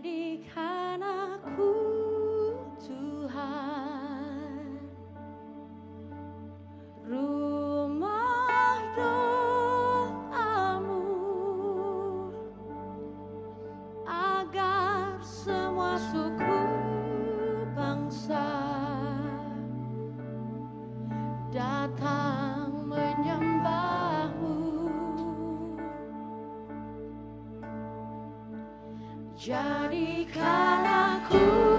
Jadikan aku Jadikan aku